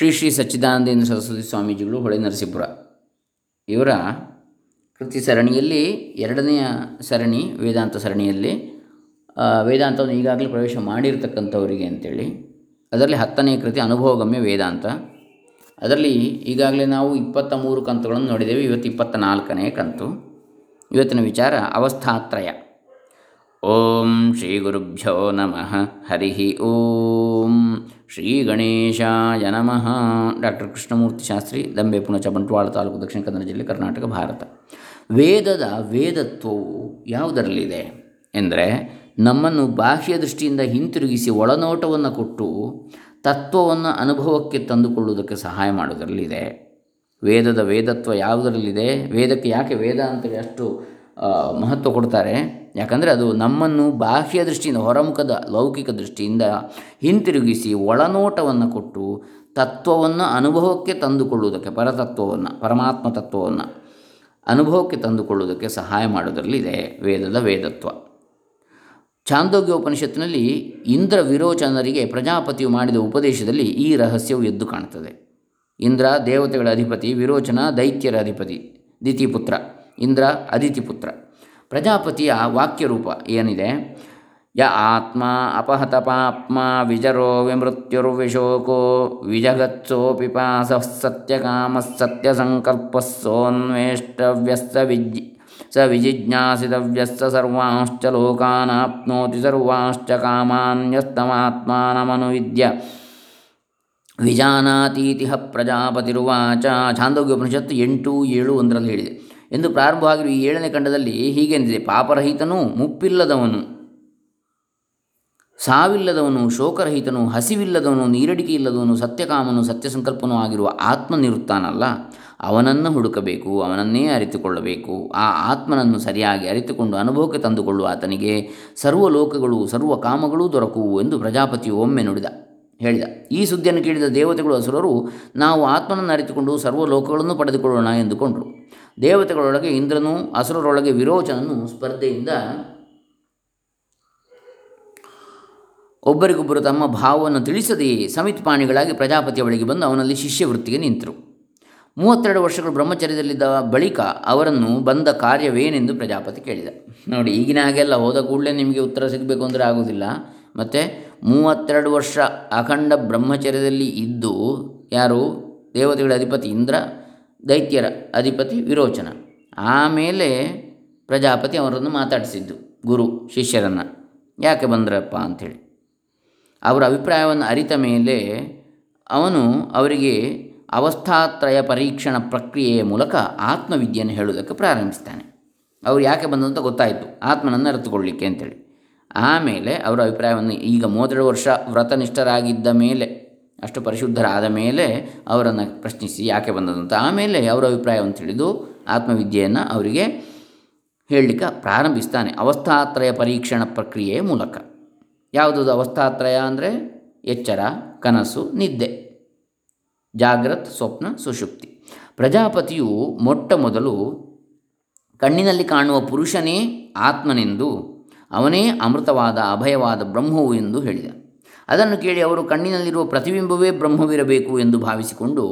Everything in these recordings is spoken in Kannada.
ಶ್ರೀ ಶ್ರೀ ಸಚ್ಚಿದಾನಂದೇಂದ್ರ ಸರಸ್ವತಿ ಸ್ವಾಮೀಜಿಗಳು ಹೊಳೆ ನರಸೀಪುರ. ಇವರ ಕೃತಿ ಸರಣಿಯಲ್ಲಿ ಎರಡನೆಯ ಸರಣಿ, ವೇದಾಂತ ಸರಣಿಯಲ್ಲಿ ವೇದಾಂತವನ್ನು ಈಗಾಗಲೇ ಪ್ರವೇಶ ಮಾಡಿರ್ತಕ್ಕಂಥವರಿಗೆ ಅಂತೇಳಿ, ಅದರಲ್ಲಿ ಹತ್ತನೇ ಕೃತಿ ಅನುಭವಗಮ್ಯ ವೇದಾಂತ. ಅದರಲ್ಲಿ ಈಗಾಗಲೇ ನಾವು ಇಪ್ಪತ್ತ ಮೂರು ಕಂತುಗಳನ್ನು ನೋಡಿದ್ದೇವೆ, ಇವತ್ತು ಇಪ್ಪತ್ತ ನಾಲ್ಕನೇ ಕಂತು. ಇವತ್ತಿನ ವಿಚಾರ ಅವಸ್ಥಾತ್ರಯ. ಓಂ ಶ್ರೀ ಗುರುಭ್ಯೋ ನಮಃ ಹರಿ ಓಂ ಶ್ರೀ ಗಣೇಶಾಯ ನಮಃ ಡಾಕ್ಟರ್ ಕೃಷ್ಣಮೂರ್ತಿ ಶಾಸ್ತ್ರಿ ದಂಬೆ ಪುಣಚ ಬಂಟ್ವಾಳ ತಾಲೂಕು ದಕ್ಷಿಣ ಕನ್ನಡ ಜಿಲ್ಲೆ ಕರ್ನಾಟಕ, ಭಾರತ. ವೇದದ ವೇದತ್ವವು ಯಾವುದರಲ್ಲಿದೆ ಎಂದರೆ, ನಮ್ಮನ್ನು ಬಾಹ್ಯ ದೃಷ್ಟಿಯಿಂದ ಹಿಂತಿರುಗಿಸಿ ಒಳನೋಟವನ್ನು ಕೊಟ್ಟು ತತ್ವವನ್ನು ಅನುಭವಕ್ಕೆ ತಂದುಕೊಳ್ಳುವುದಕ್ಕೆ ಸಹಾಯ ಮಾಡೋದರಲ್ಲಿದೆ ವೇದದ ವೇದತ್ವ ಯಾವುದರಲ್ಲಿದೆ? ವೇದಕ್ಕೆ ಯಾಕೆ ವೇದ ಅಂತೇಳಿ ಅಷ್ಟು ಮಹತ್ವ ಕೊಡ್ತಾರೆ. ಯಾಕಂದರೆ ಅದು ನಮ್ಮನ್ನು ಬಾಹ್ಯ ದೃಷ್ಟಿಯಿಂದ, ಹೊರಮುಖದ ಲೌಕಿಕ ದೃಷ್ಟಿಯಿಂದ ಹಿಂತಿರುಗಿಸಿ ಒಳನೋಟವನ್ನು ಕೊಟ್ಟು ತತ್ವವನ್ನು ಅನುಭವಕ್ಕೆ ತಂದುಕೊಳ್ಳುವುದಕ್ಕೆ, ಪರತತ್ವವನ್ನು, ಪರಮಾತ್ಮ ತತ್ವವನ್ನು ಅನುಭವಕ್ಕೆ ತಂದುಕೊಳ್ಳುವುದಕ್ಕೆ ಸಹಾಯ ಮಾಡೋದರಲ್ಲಿದೆ ವೇದದ ವೇದತ್ವ. ಚಾಂದೋಗ್ಯ ಉಪನಿಷತ್ತಿನಲ್ಲಿ ಇಂದ್ರ ವಿರೋಚನರಿಗೆ ಪ್ರಜಾಪತಿಯು ಮಾಡಿದ ಉಪದೇಶದಲ್ಲಿ ಈ ರಹಸ್ಯವು ಎದ್ದು ಕಾಣುತ್ತದೆ. ಇಂದ್ರ ದೇವತೆಗಳ ಅಧಿಪತಿ, ವಿರೋಚನ ದೈತ್ಯರ ಅಧಿಪತಿ, ದಿತಿಪುತ್ರ. ಇಂದ್ರ ಅದಿತಿಪುತ್ರ ಪ್ರಜಾಪತಿಯ ವಾಕ್ಯರೂಪ ಏನಿದೆ? ಯ ಆತ್ಮ ಅಪಹತ ಪಾಪ್ಮ ವಿಜರೋ ವಿಮೃತ್ಯುರ್ವಿಶೋಕೋ ವಿಜಗತ್ಸೋ ಪಿಪಾಸ ಸತ್ಯಕಾಮ ಸತ್ಯಸಂಕಲ್ಪಸ್ಸೋನ್ವೇಷ್ಟವ್ಯಸ್ತ ವಿಜ್ ಸ ವಿಜಿಜ್ಞಾಸಿತವ್ಯಸ್ತ ಸರ್ವಾಂಶ್ಚ ಲೋಕಾನಾಪ್ನೋತಿ ಸರ್ವಾಂಶ್ಚ ಕಾಮಾನ್ಯಸ್ತಮಾತ್ಮಾನಮನುವಿದ್ಯ. ವಿಜಾನಾತೀತಿಹ ಪ್ರಜಾಪತಿರುವಾಚ. ಛಾಂದೋಗ್ಯ ಉಪನಿಷತ್ತು ಎಂಟು ಏಳು ಒಂದರಲ್ಲಿ ಹೇಳಿದೆ. ಎಂದು ಪ್ರಾರಂಭವಾಗಿರುವ ಈ ಏಳನೇ ಖಂಡದಲ್ಲಿ ಹೀಗೆಂದಿದೆ. ಪಾಪರಹಿತನು ಮುಪ್ಪಿಲ್ಲದವನು, ಸಾವಿಲ್ಲದವನು, ಶೋಕರಹಿತನು, ಹಸಿವಿಲ್ಲದವನು ನೀರಡಿಕೆ ಇಲ್ಲದವನು ಸತ್ಯಕಾಮನು, ಸತ್ಯಸಂಕಲ್ಪನೂ ಆಗಿರುವ ಆತ್ಮನಿರುತ್ತಾನಲ್ಲ. ಅವನನ್ನು ಹುಡುಕಬೇಕು, ಅವನನ್ನೇ ಅರಿತುಕೊಳ್ಳಬೇಕು. ಆ ಆತ್ಮನನ್ನು ಸರಿಯಾಗಿ ಅರಿತುಕೊಂಡು ಅನುಭವಕ್ಕೆ ತಂದುಕೊಳ್ಳುವ ಆತನಿಗೆ ಸರ್ವ ಲೋಕಗಳು ಸರ್ವ ಕಾಮಗಳೂ ದೊರಕುವು ಎಂದು ಪ್ರಜಾಪತಿಯು ಒಮ್ಮೆ ನುಡಿದ, ಹೇಳಿದ. ಈ ಸುದ್ದಿಯನ್ನು ಕೇಳಿದ ದೇವತೆಗಳು ಅಸುರರು, ನಾವು ಆತ್ಮನನ್ನು ಅರಿತುಕೊಂಡು ಸರ್ವ ಲೋಕಗಳನ್ನು ಪಡೆದುಕೊಳ್ಳೋಣ ಎಂದುಕೊಂಡರು. ದೇವತೆಗಳೊಳಗೆ ಇಂದ್ರನು, ಅಸುರರೊಳಗೆ ವಿರೋಚನನು ಸ್ಪರ್ಧೆಯಿಂದ ಒಬ್ಬರಿಗೊಬ್ಬರು ತಮ್ಮ ಭಾವವನ್ನು ತಿಳಿಸದೆಯೇ ಸಮಿತ್ಪಾಣಿಗಳಾಗಿ ಪ್ರಜಾಪತಿಯ ಬಳಿಗೆ ಬಂದು ಅವನಲ್ಲಿ ಶಿಷ್ಯವೃತ್ತಿಗೆ ನಿಂತರು. ಮೂವತ್ತೆರಡು ವರ್ಷಗಳು ಬ್ರಹ್ಮಚರ್ಯದಲ್ಲಿದ್ದ ಬಳಿಕ ಅವರನ್ನು ಬಂದ ಕಾರ್ಯವೇನೆಂದು ಪ್ರಜಾಪತಿ ಕೇಳಿದ. ನೋಡಿ, ಈಗಿನ ಹಾಗೆಲ್ಲ ಹೋದ ಕೂಡಲೇ ನಿಮಗೆ ಉತ್ತರ ಸಿಗಬೇಕು ಅಂದರೆ ಆಗೋದಿಲ್ಲ ಮತ್ತು ಮೂವತ್ತೆರಡು ವರ್ಷ ಅಖಂಡ ಬ್ರಹ್ಮಚರ್ಯದಲ್ಲಿ ಇದ್ದು ಯಾರು? ದೇವತೆಗಳ ಅಧಿಪತಿ ಇಂದ್ರ ದೈತ್ಯರ ಅಧಿಪತಿ ವಿರೋಚನ. ಆಮೇಲೆ ಪ್ರಜಾಪತಿ ಅವರನ್ನು ಮಾತಾಡಿಸಿದ್ದು ಗುರು ಶಿಷ್ಯರನ್ನು. ಯಾಕೆ ಬಂದ್ರಪ್ಪ ಅಂಥೇಳಿ. ಅವರ ಅಭಿಪ್ರಾಯವನ್ನು ಅರಿತ ಮೇಲೆ ಅವನು ಅವರಿಗೆ ಅವಸ್ಥಾತ್ರಯ ಪರೀಕ್ಷಣ ಪ್ರಕ್ರಿಯೆಯ ಮೂಲಕ ಆತ್ಮವಿದ್ಯೆಯನ್ನು ಹೇಳುವುದಕ್ಕೆ ಪ್ರಾರಂಭಿಸ್ತಾನೆ. ಅವರು ಯಾಕೆ ಬಂದಂತ ಗೊತ್ತಾಯಿತು. ಆತ್ಮನನ್ನು ಅರಿತುಕೊಳ್ಳಿಕ್ಕೆ ಅಂತೇಳಿ ಆಮೇಲೆ ಅವರ ಅಭಿಪ್ರಾಯವನ್ನು ಈಗ ಮೂವತ್ತೆರಡು ವರ್ಷ ವ್ರತನಿಷ್ಠರಾಗಿದ್ದ ಮೇಲೆ ಅಷ್ಟು ಪರಿಶುದ್ಧರಾದ ಮೇಲೆ ಅವರನ್ನು ಪ್ರಶ್ನಿಸಿ ಯಾಕೆ ಬಂದದಂತ ಆಮೇಲೆ ಅವರ ಅಭಿಪ್ರಾಯವನ್ನು ತಿಳಿದು ಆತ್ಮವಿದ್ಯೆಯನ್ನು ಅವರಿಗೆ ಹೇಳಲಿಕ್ಕೆ ಪ್ರಾರಂಭಿಸ್ತಾನೆ. ಅವಸ್ಥಾತ್ರಯ ಪರೀಕ್ಷಣ ಪ್ರಕ್ರಿಯೆಯ ಮೂಲಕ. ಯಾವುದದು ಅವಸ್ಥಾತ್ರಯ ಅಂದರೆ? ಎಚ್ಚರ, ಕನಸು, ನಿದ್ದೆ. ಜಾಗ್ರತ್, ಸ್ವಪ್ನ ಸುಷುಪ್ತಿ ಪ್ರಜಾಪತಿಯು ಮೊಟ್ಟ ಮೊದಲು ಕಣ್ಣಿನಲ್ಲಿ ಕಾಣುವ ಪುರುಷನೇ ಆತ್ಮನೆಂದು ಅವನೇ ಅಮೃತವಾದ, ಅಭಯವಾದ ಬ್ರಹ್ಮವು ಎಂದು ಹೇಳಿದ. ಅದನ್ನು ಕೇಳಿ ಅವರು ಕಣ್ಣಿನಲ್ಲಿರುವ ಪ್ರತಿಬಿಂಬವೇ ಬ್ರಹ್ಮವಿರಬೇಕು ಎಂದು ಭಾವಿಸಿಕೊಂಡು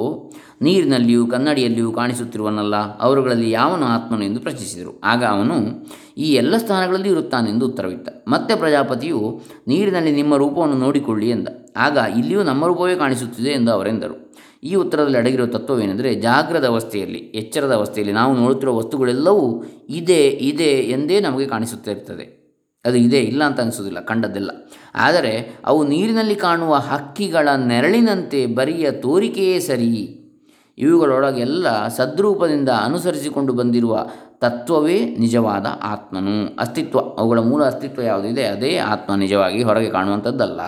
ನೀರಿನಲ್ಲಿಯೂ ಕನ್ನಡಿಯಲ್ಲಿಯೂ ಕಾಣಿಸುತ್ತಿರುವನಲ್ಲ, ಅವರುಗಳಲ್ಲಿ ಯಾವನು ಆತ್ಮನು ಎಂದು ಪ್ರಶ್ನಿಸಿದರು. ಆಗ ಅವನು, ಈ ಎಲ್ಲ ಸ್ಥಾನಗಳಲ್ಲಿ ಇರುತ್ತಾನೆಂದು ಉತ್ತರವಿತ್ತ. ಮತ್ತೆ ಪ್ರಜಾಪತಿಯು, ನೀರಿನಲ್ಲಿ ನಿಮ್ಮ ರೂಪವನ್ನು ನೋಡಿಕೊಳ್ಳಿ ಎಂದ. ಆಗ ಇಲ್ಲಿಯೂ ನಮ್ಮ ರೂಪವೇ ಕಾಣಿಸುತ್ತಿದೆ ಎಂದು ಅವರೆಂದರು. ಈ ಉತ್ತರದಲ್ಲಿ ಅಡಗಿರುವ ತತ್ವವೇನೆಂದರೆ, ಜಾಗ್ರದ ಅವಸ್ಥೆಯಲ್ಲಿ, ಎಚ್ಚರದ ಅವಸ್ಥೆಯಲ್ಲಿ ನಾವು ನೋಡುತ್ತಿರುವ ವಸ್ತುಗಳೆಲ್ಲವೂ ಇದೆ ಇದೆ ಎಂದೇ ನಮಗೆ ಕಾಣಿಸುತ್ತಿರ್ತದೆ ಅದು ಇದೆ ಇಲ್ಲ ಅಂತ ಅನಿಸೋದಿಲ್ಲ, ಕಂಡದ್ದೆಲ್ಲ. ಆದರೆ ಅವು ನೀರಿನಲ್ಲಿ ಕಾಣುವ ಹಕ್ಕಿಗಳ ನೆರಳಿನಂತೆ ಬರಿಯ ತೋರಿಕೆಯೇ ಸರಿ. ಇವುಗಳೊಳಗೆಲ್ಲ ಸದ್ರೂಪದಿಂದ ಅನುಸರಿಸಿಕೊಂಡು ಬಂದಿರುವ ತತ್ವವೇ ನಿಜವಾದ ಆತ್ಮನು. ಅಸ್ತಿತ್ವ, ಅವುಗಳ ಮೂಲ ಅಸ್ತಿತ್ವ ಯಾವುದಿದೆ ಅದೇ ಆತ್ಮ ನಿಜವಾಗಿ ಹೊರಗೆ ಕಾಣುವಂಥದ್ದಲ್ಲ.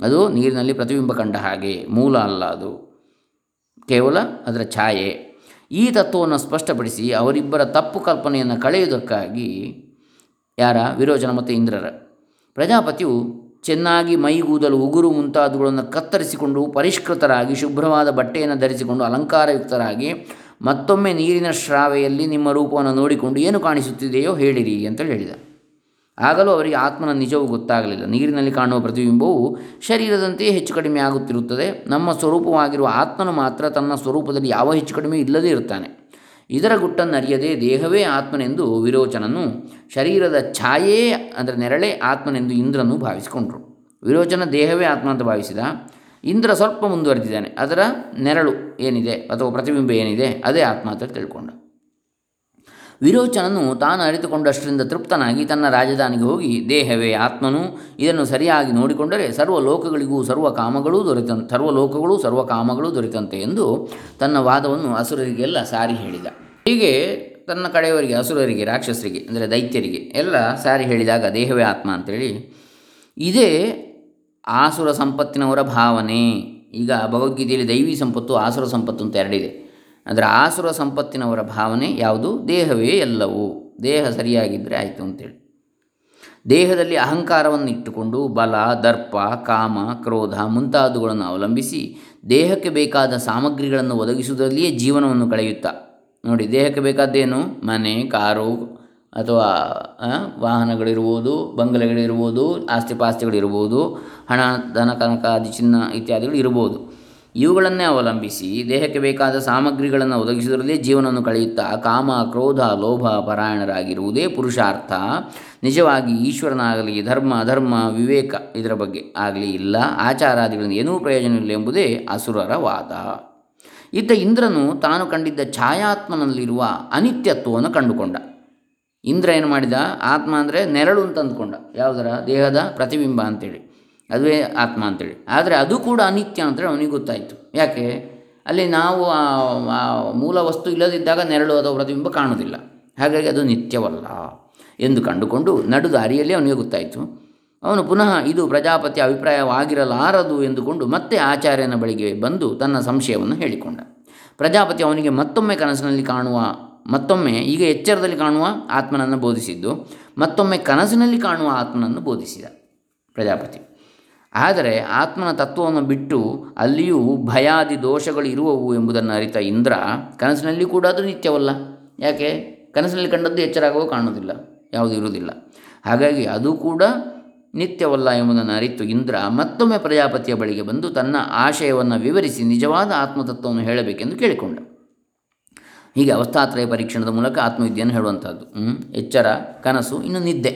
ಅದು ನೀರಿನಲ್ಲಿ ಪ್ರತಿಬಿಂಬ ಕಂಡ ಹಾಗೆ, ಮೂಲ ಅಲ್ಲ ಅದು. ಕೇವಲ ಅದರ ಛಾಯೆ. ಈ ತತ್ವವನ್ನು ಸ್ಪಷ್ಟಪಡಿಸಿ ಅವರಿಬ್ಬರ ತಪ್ಪು ಕಲ್ಪನೆಯನ್ನು ಕಳೆಯುವುದಕ್ಕಾಗಿ ಯಾರ? ವಿರೋಚನ ಮತ್ತು ಇಂದ್ರರ. ಪ್ರಜಾಪತಿಯು ಚೆನ್ನಾಗಿ ಮೈಗೂದಲು ಉಗುರು ಮುಂತಾದವುಗಳನ್ನು ಕತ್ತರಿಸಿಕೊಂಡು ಪರಿಷ್ಕೃತರಾಗಿ ಶುಭ್ರವಾದ ಬಟ್ಟೆಯನ್ನು ಧರಿಸಿಕೊಂಡು ಅಲಂಕಾರಯುಕ್ತರಾಗಿ ಮತ್ತೊಮ್ಮೆ ನೀರಿನ ಶ್ರಾವೆಯಲ್ಲಿ ನಿಮ್ಮ ರೂಪವನ್ನು ನೋಡಿಕೊಂಡು ಏನು ಕಾಣಿಸುತ್ತಿದೆಯೋ ಹೇಳಿರಿ ಅಂತೇಳಿ ಹೇಳಿದ. ಆಗಲೂ ಅವರಿಗೆ ಆತ್ಮನ ನಿಜವೂ ಗೊತ್ತಾಗಲಿಲ್ಲ. ನೀರಿನಲ್ಲಿ ಕಾಣುವ ಪ್ರತಿಬಿಂಬವು ಶರೀರದಂತೆಯೇ ಹೆಚ್ಚು ಕಡಿಮೆ ಆಗುತ್ತಿರುತ್ತದೆ. ನಮ್ಮ ಸ್ವರೂಪವಾಗಿರುವ ಆತ್ಮನು ಮಾತ್ರ ತನ್ನ ಸ್ವರೂಪದಲ್ಲಿ ಯಾವ ಹೆಚ್ಚು ಕಡಿಮೆ ಇಲ್ಲದೇ ಇರ್ತಾನೆ ಇದರ ಗುಟ್ಟನ್ನು ಅರಿಯದೆ ದೇಹವೇ ಆತ್ಮನೆಂದು ವಿರೋಚನನು. ಶರೀರದ ಛಾಯೇ ಅಂದರೆ ನೆರಳೇ ಆತ್ಮನೆಂದು ಇಂದ್ರನು ಭಾವಿಸಿಕೊಂಡರು. ವಿರೋಚನ ದೇಹವೇ ಆತ್ಮ ಅಂತ ಭಾವಿಸಿದ. ಇಂದ್ರ ಸ್ವಲ್ಪ ಮುಂದುವರೆದಿದ್ದಾನೆ. ಅದರ ನೆರಳು ಏನಿದೆ ಅಥವಾ ಪ್ರತಿಬಿಂಬ ಏನಿದೆ, ಅದೇ ಆತ್ಮ ಅಂತ ತಿಳ್ಕೊಂಡ. ವಿರೋಚನನು ತಾನು ಅರಿತುಕೊಂಡಷ್ಟರಿಂದ ತೃಪ್ತನಾಗಿ ತನ್ನ ರಾಜಧಾನಿಗೆ ಹೋಗಿ ದೇಹವೇ ಆತ್ಮನು. ಇದನ್ನು ಸರಿಯಾಗಿ ನೋಡಿಕೊಂಡರೆ ಸರ್ವ ಲೋಕಗಳಿಗೂ ಸರ್ವ ಕಾಮಗಳೂ ದೊರೆತ ಸರ್ವ ಲೋಕಗಳು ಸರ್ವ ಕಾಮಗಳೂ ದೊರೆತಂತೆ ಎಂದು ತನ್ನ ವಾದವನ್ನು ಅಸುರರಿಗೆಲ್ಲ ಸಾರಿ ಹೇಳಿದ. ಹೀಗೆ ತನ್ನ ಕಡೆಯವರಿಗೆ, ಅಸುರರಿಗೆ, ರಾಕ್ಷಸರಿಗೆ, ಅಂದರೆ ದೈತ್ಯರಿಗೆ ಎಲ್ಲ ಸಾರಿ ಹೇಳಿದಾಗ ದೇಹವೇ ಆತ್ಮ ಅಂತೇಳಿ, ಇದೇ ಆಸುರ ಸಂಪತ್ತಿನವರ ಭಾವನೆ. ಈಗ ಭಗವದ್ಗೀತೆಯಲ್ಲಿ ದೈವಿ ಸಂಪತ್ತು, ಆಸುರ ಸಂಪತ್ತು ಅಂತ ಎರಡಿದೆ. ಅಂದರೆ ಆಸುರ ಸಂಪತ್ತಿನವರ ಭಾವನೆ ಯಾವುದು? ದೇಹವೇ ಎಲ್ಲವೂ. ದೇಹ ಸರಿಯಾಗಿದ್ದರೆ ಆಯಿತು ಅಂತೇಳಿ. ದೇಹದಲ್ಲಿ ಅಹಂಕಾರವನ್ನು ಇಟ್ಟುಕೊಂಡು ಬಲ, ದರ್ಪ, ಕಾಮ, ಕ್ರೋಧ ಮುಂತಾದವುಗಳನ್ನು ಅವಲಂಬಿಸಿ ದೇಹಕ್ಕೆ ಬೇಕಾದ ಸಾಮಗ್ರಿಗಳನ್ನು ಒದಗಿಸುವುದರಲ್ಲಿಯೇ ಜೀವನವನ್ನು ಕಳೆಯುತ್ತಾ. ನೋಡಿ, ದೇಹಕ್ಕೆ ಬೇಕಾದ್ದೇನು? ಮನೆ, ಕಾರು ಅಥವಾ ವಾಹನಗಳಿರ್ಬೋದು, ಬಂಗಲೆಗಳಿರ್ಬೋದು, ಆಸ್ತಿಪಾಸ್ತಿಗಳಿರ್ಬೋದು, ಹಣ, ಧನ ಕನಕಾದಿ ಚಿನ್ನ ಇತ್ಯಾದಿಗಳು ಇರ್ಬೋದು. ಇವುಗಳನ್ನೇ ಅವಲಂಬಿಸಿ ದೇಹಕ್ಕೆ ಬೇಕಾದ ಸಾಮಗ್ರಿಗಳನ್ನು ಒದಗಿಸುವುದರಲ್ಲೇ ಜೀವನವನ್ನು ಕಳೆಯುತ್ತಾ ಕಾಮ, ಕ್ರೋಧ, ಲೋಭ, ಪರಾಯಣರಾಗಿರುವುದೇ ಪುರುಷಾರ್ಥ. ನಿಜವಾಗಿ ಈಶ್ವರನಾಗಲಿ, ಧರ್ಮ ಧರ್ಮ ವಿವೇಕ ಇದರ ಬಗ್ಗೆ ಆಗಲಿ ಇಲ್ಲ. ಆಚಾರಾದಿಗಳಿಂದ ಏನೂ ಪ್ರಯೋಜನವಿಲ್ಲ ಎಂಬುದೇ ಅಸುರರ ವಾದ. ಇತ್ತ ಇಂದ್ರನು ತಾನು ಕಂಡಿದ್ದ ಛಾಯಾತ್ಮನಲ್ಲಿರುವ ಅನಿತ್ಯತ್ವವನ್ನು ಕಂಡುಕೊಂಡ. ಇಂದ್ರ ಏನು ಮಾಡಿದ? ಆತ್ಮ ಅಂದರೆ ನೆರಳು ಅಂತ ಅಂದ್ಕೊಂಡ. ಯಾವುದರ? ದೇಹದ ಪ್ರತಿಬಿಂಬ ಅಂತೇಳಿ. ಅದುವೇ ಆತ್ಮ ಅಂತೇಳಿ. ಆದರೆ ಅದು ಕೂಡ ಅನಿತ್ಯ ಅಂತೇಳಿ ಅವನಿಗೆ ಗೊತ್ತಾಯಿತು. ಯಾಕೆ? ಅಲ್ಲಿ ನಾವು ಮೂಲ ವಸ್ತು ಇಲ್ಲದಿದ್ದಾಗ ನೆರಳು ಅದು ಪ್ರತಿಬಿಂಬ ಕಾಣುವುದಿಲ್ಲ. ಹಾಗಾಗಿ ಅದು ನಿತ್ಯವಲ್ಲ ಎಂದು ಕಂಡುಕೊಂಡು ನಡು ದಾರಿಯಲ್ಲಿ ಅವನಿಗೆ ಗೊತ್ತಾಯಿತು. ಅವನು ಪುನಃ ಇದು ಪ್ರಜಾಪತಿ ಅಭಿಪ್ರಾಯವಾಗಿರಲಾರದು ಎಂದುಕೊಂಡು ಮತ್ತೆ ಆಚಾರ್ಯನ ಬಳಿಗೆ ಬಂದು ತನ್ನ ಸಂಶಯವನ್ನು ಹೇಳಿಕೊಂಡ. ಪ್ರಜಾಪತಿ ಅವನಿಗೆ ಮತ್ತೊಮ್ಮೆ ಕನಸಿನಲ್ಲಿ ಕಾಣುವ, ಮತ್ತೊಮ್ಮೆ ಈಗ ಎಚ್ಚರದಲ್ಲಿ ಕಾಣುವ ಆತ್ಮನನ್ನು ಬೋಧಿಸಿದ್ದು, ಮತ್ತೊಮ್ಮೆ ಕನಸಿನಲ್ಲಿ ಕಾಣುವ ಆತ್ಮನನ್ನು ಬೋಧಿಸಿದ ಪ್ರಜಾಪತಿ. ಆದರೆ ಆತ್ಮನ ತತ್ವವನ್ನು ಬಿಟ್ಟು ಅಲ್ಲಿಯೂ ಭಯಾದಿ ದೋಷಗಳು ಇರುವವು ಎಂಬುದನ್ನು ಅರಿತ ಇಂದ್ರ ಕನಸಿನಲ್ಲಿ ಕೂಡ ಅದು ನಿತ್ಯವಲ್ಲ. ಯಾಕೆ? ಕನಸಿನಲ್ಲಿ ಕಂಡದ್ದು ಎಚ್ಚರಾಗುವ ಕಾಣುವುದಿಲ್ಲ, ಯಾವುದು ಇರುವುದಿಲ್ಲ. ಹಾಗಾಗಿ ಅದು ಕೂಡ ನಿತ್ಯವಲ್ಲ ಎಂಬುದನ್ನು ಅರಿತು ಇಂದ್ರ ಮತ್ತೊಮ್ಮೆ ಪ್ರಜಾಪತಿಯ ಬಳಿಗೆ ಬಂದು ತನ್ನ ಆಶಯವನ್ನು ವಿವರಿಸಿ ನಿಜವಾದ ಆತ್ಮತತ್ವವನ್ನು ಹೇಳಬೇಕೆಂದು ಕೇಳಿಕೊಂಡ. ಹೀಗೆ ಅವಸ್ಥಾತ್ರಯ ಪರೀಕ್ಷಣದ ಮೂಲಕ ಆತ್ಮವಿದ್ಯೆಯನ್ನು ಹೇಳುವಂಥದ್ದು ಎಚ್ಚರ, ಕನಸು, ಇನ್ನು ನಿದ್ದೆ.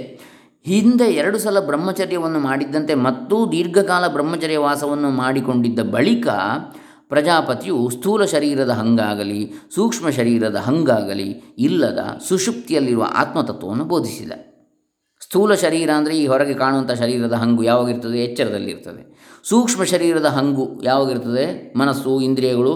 ಹಿಂದೆ ಎರಡು ಸಲ ಬ್ರಹ್ಮಚರ್ಯವನ್ನು ಮಾಡಿದ್ದಂತೆ ಮತ್ತೂ ದೀರ್ಘಕಾಲ ಬ್ರಹ್ಮಚರ್ಯ ವಾಸವನ್ನು ಮಾಡಿಕೊಂಡಿದ್ದ ಬಳಿಕ ಪ್ರಜಾಪತಿಯು ಸ್ಥೂಲ ಶರೀರದ ಹಂಗಾಗಲಿ, ಸೂಕ್ಷ್ಮ ಶರೀರದ ಹಂಗಾಗಲಿ ಇಲ್ಲದ ಸುಷುಪ್ತಿಯಲ್ಲಿರುವ ಆತ್ಮತತ್ವವನ್ನು ಬೋಧಿಸಿದ. ಸ್ಥೂಲ ಶರೀರ ಅಂದರೆ ಈ ಹೊರಗೆ ಕಾಣುವಂಥ ಶರೀರದ ಹಂಗು ಯಾವಾಗಿರ್ತದೆ ಎಚ್ಚರದಲ್ಲಿರ್ತದೆ ಸೂಕ್ಷ್ಮ ಶರೀರದ ಹಂಗು ಯಾವಾಗಿರ್ತದೆ ಮನಸ್ಸು, ಇಂದ್ರಿಯಗಳು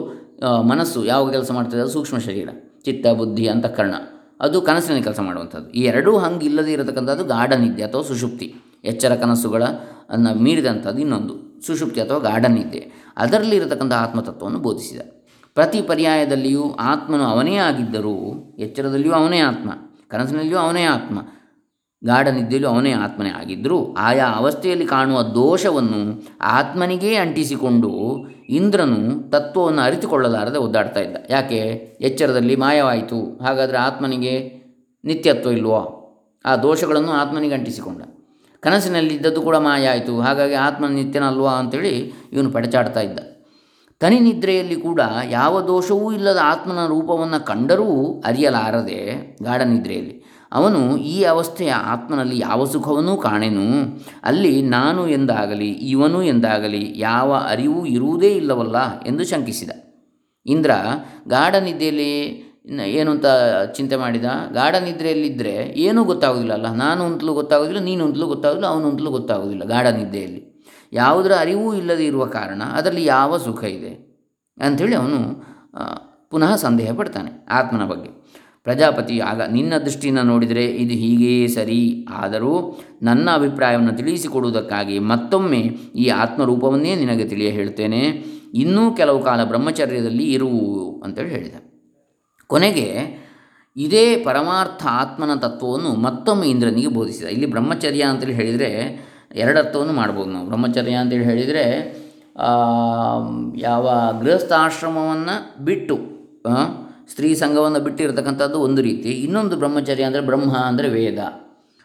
ಮನಸ್ಸು ಯಾವಾಗ ಕೆಲಸ ಮಾಡ್ತದೆ? ಅದು ಸೂಕ್ಷ್ಮ ಶರೀರ, ಚಿತ್ತ, ಬುದ್ಧಿ, ಅಂತಃಕರಣ. ಅದು ಕನಸಿನಲ್ಲಿ ಕೆಲಸ ಮಾಡುವಂಥದ್ದು. ಈ ಎರಡೂ ಹಂಗೆ ಇಲ್ಲದೇ ಇರತಕ್ಕಂಥದ್ದು ಗಾಢ ಅಥವಾ ಸುಷುಪ್ತಿ. ಎಚ್ಚರ ಕನಸುಗಳ ಅನ್ನು ಮೀರಿದಂಥದ್ದು ಇನ್ನೊಂದು. ಸುಷುಪ್ತಿ ಅಥವಾ ಗಾಢ ನಿದ್ದೆ ಅದರಲ್ಲಿ ಇರತಕ್ಕಂಥ ಆತ್ಮತತ್ವವನ್ನು ಬೋಧಿಸಿದ. ಪ್ರತಿ ಪರ್ಯಾಯದಲ್ಲಿಯೂ ಆತ್ಮನು ಅವನೇ ಆಗಿದ್ದರೂ ಎಚ್ಚರದಲ್ಲಿಯೂ ಅವನೇ ಆತ್ಮ. ಕನಸಿನಲ್ಲಿಯೂ ಅವನೇ ಆತ್ಮ. ಗಾಢ ನಿದ್ದೆಯಲ್ಲೂ ಅವನೇ ಆತ್ಮನೇ ಆಗಿದ್ದರೂ. ಆಯಾ ಅವಸ್ಥೆಯಲ್ಲಿ ಕಾಣುವ ದೋಷವನ್ನು ಆತ್ಮನಿಗೇ ಅಂಟಿಸಿಕೊಂಡು ಇಂದ್ರನು ತತ್ವವನ್ನು ಅರಿತುಕೊಳ್ಳಲಾರದೆ ಒದ್ದಾಡ್ತಾ ಇದ್ದ. ಯಾಕೆ? ಎಚ್ಚರದಲ್ಲಿ ಮಾಯವಾಯಿತು. ಹಾಗಾದರೆ ಆತ್ಮನಿಗೆ ನಿತ್ಯತ್ವ ಇಲ್ವೋ? ಆ ದೋಷಗಳನ್ನು ಆತ್ಮನಿಗೆ ಅಂಟಿಸಿಕೊಂಡ. ಕನಸಿನಲ್ಲಿ ಇದ್ದದ್ದು ಕೂಡ ಮಾಯ ಆಯಿತು ಹಾಗಾಗಿ ಆತ್ಮನ ನಿತ್ಯನಲ್ವಾ ಅಂತೇಳಿ ಇವನು ಪಡಚಾಡ್ತಾ ಇದ್ದ. ತನಿ ನಿದ್ರೆಯಲ್ಲಿ ಕೂಡ ಯಾವ ದೋಷವೂ ಇಲ್ಲದ ಆತ್ಮನ ರೂಪವನ್ನು ಕಂಡರೂ ಅರಿಯಲಾರದೆ ಗಾಢ ನಿದ್ರೆಯಲ್ಲಿ. ಅವನು ಈ ಅವಸ್ಥೆಯ ಆತ್ಮನಲ್ಲಿ ಯಾವ ಸುಖವನ್ನೂ ಕಾಣೆನು. ಅಲ್ಲಿ ನಾನು ಎಂದಾಗಲಿ, ಇವನು ಎಂದಾಗಲಿ ಯಾವ ಅರಿವು ಇರುವುದೇ ಇಲ್ಲವಲ್ಲ ಎಂದು ಶಂಕಿಸಿದ. ಇಂದ್ರ ಗಾಢ ನಿದ್ದೆಯಲ್ಲಿ ಏನು ಅಂತ ಚಿಂತೆ ಮಾಡಿದ? ಗಾಢ ನಿದ್ರೆಯಲ್ಲಿದ್ದರೆ ಏನೂ ಗೊತ್ತಾಗೋದಿಲ್ಲ ಅಲ್ಲ. ನಾನು ಅಂತಲೂ ಗೊತ್ತಾಗೋದಿಲ್ಲ, ನೀನು ಅಂತಲೂ ಗೊತ್ತಾಗೋದಿಲ್ಲ, ಅವನು ಅಂತಲೂ ಗೊತ್ತಾಗೋದಿಲ್ಲ ಗಾಢ ನಿದ್ದೆಯಲ್ಲಿ ಯಾವುದರ ಅರಿವೂ ಇಲ್ಲದೆ ಇರುವ ಕಾರಣ ಅದರಲ್ಲಿ ಯಾವ ಸುಖ ಇದೆ? ಅಂಥೇಳಿ ಅವನು ಪುನಃ ಸಂದೇಹ ಪಡ್ತಾನೆ ಆತ್ಮನ ಬಗ್ಗೆ. ಪ್ರಜಾಪತಿ ಆಗ ನಿನ್ನ ದೃಷ್ಟಿಯಿಂದ ನೋಡಿದರೆ ಇದು ಹೀಗೇ ಸರಿ. ಆದರೂ ನನ್ನ ಅಭಿಪ್ರಾಯವನ್ನು ತಿಳಿಸಿಕೊಡುವುದಕ್ಕಾಗಿ ಮತ್ತೊಮ್ಮೆ ಈ ಆತ್ಮರೂಪವನ್ನೇ ನಿನಗೆ ತಿಳಿಯ ಹೇಳ್ತೇನೆ ಇನ್ನೂ ಕೆಲವು ಕಾಲ ಬ್ರಹ್ಮಚರ್ಯದಲ್ಲಿ ಇರುವು ಅಂತೇಳಿ ಹೇಳಿದ. ಕೊನೆಗೆ ಇದೇ ಪರಮಾರ್ಥ ಆತ್ಮನ ತತ್ವವನ್ನು ಮತ್ತೊಮ್ಮೆ ಇಂದ್ರನಿಗೆ ಬೋಧಿಸಿದ. ಇಲ್ಲಿ ಬ್ರಹ್ಮಚರ್ಯ ಅಂತೇಳಿ ಹೇಳಿದರೆ ಎರಡರ್ಥವನ್ನು ಮಾಡ್ಬೋದು ನಾವು. ಬ್ರಹ್ಮಚರ್ಯ ಅಂತೇಳಿ ಹೇಳಿದರೆ ಯಾವ ಗೃಹಸ್ಥಾಶ್ರಮವನ್ನು ಬಿಟ್ಟು ಸ್ತ್ರೀ ಸಂಘವನ್ನು ಬಿಟ್ಟಿರತಕ್ಕಂಥದ್ದು ಒಂದು ರೀತಿ. ಇನ್ನೊಂದು ಬ್ರಹ್ಮಚರ್ಯ ಅಂದರೆ ಬ್ರಹ್ಮ ಅಂದರೆ ವೇದ.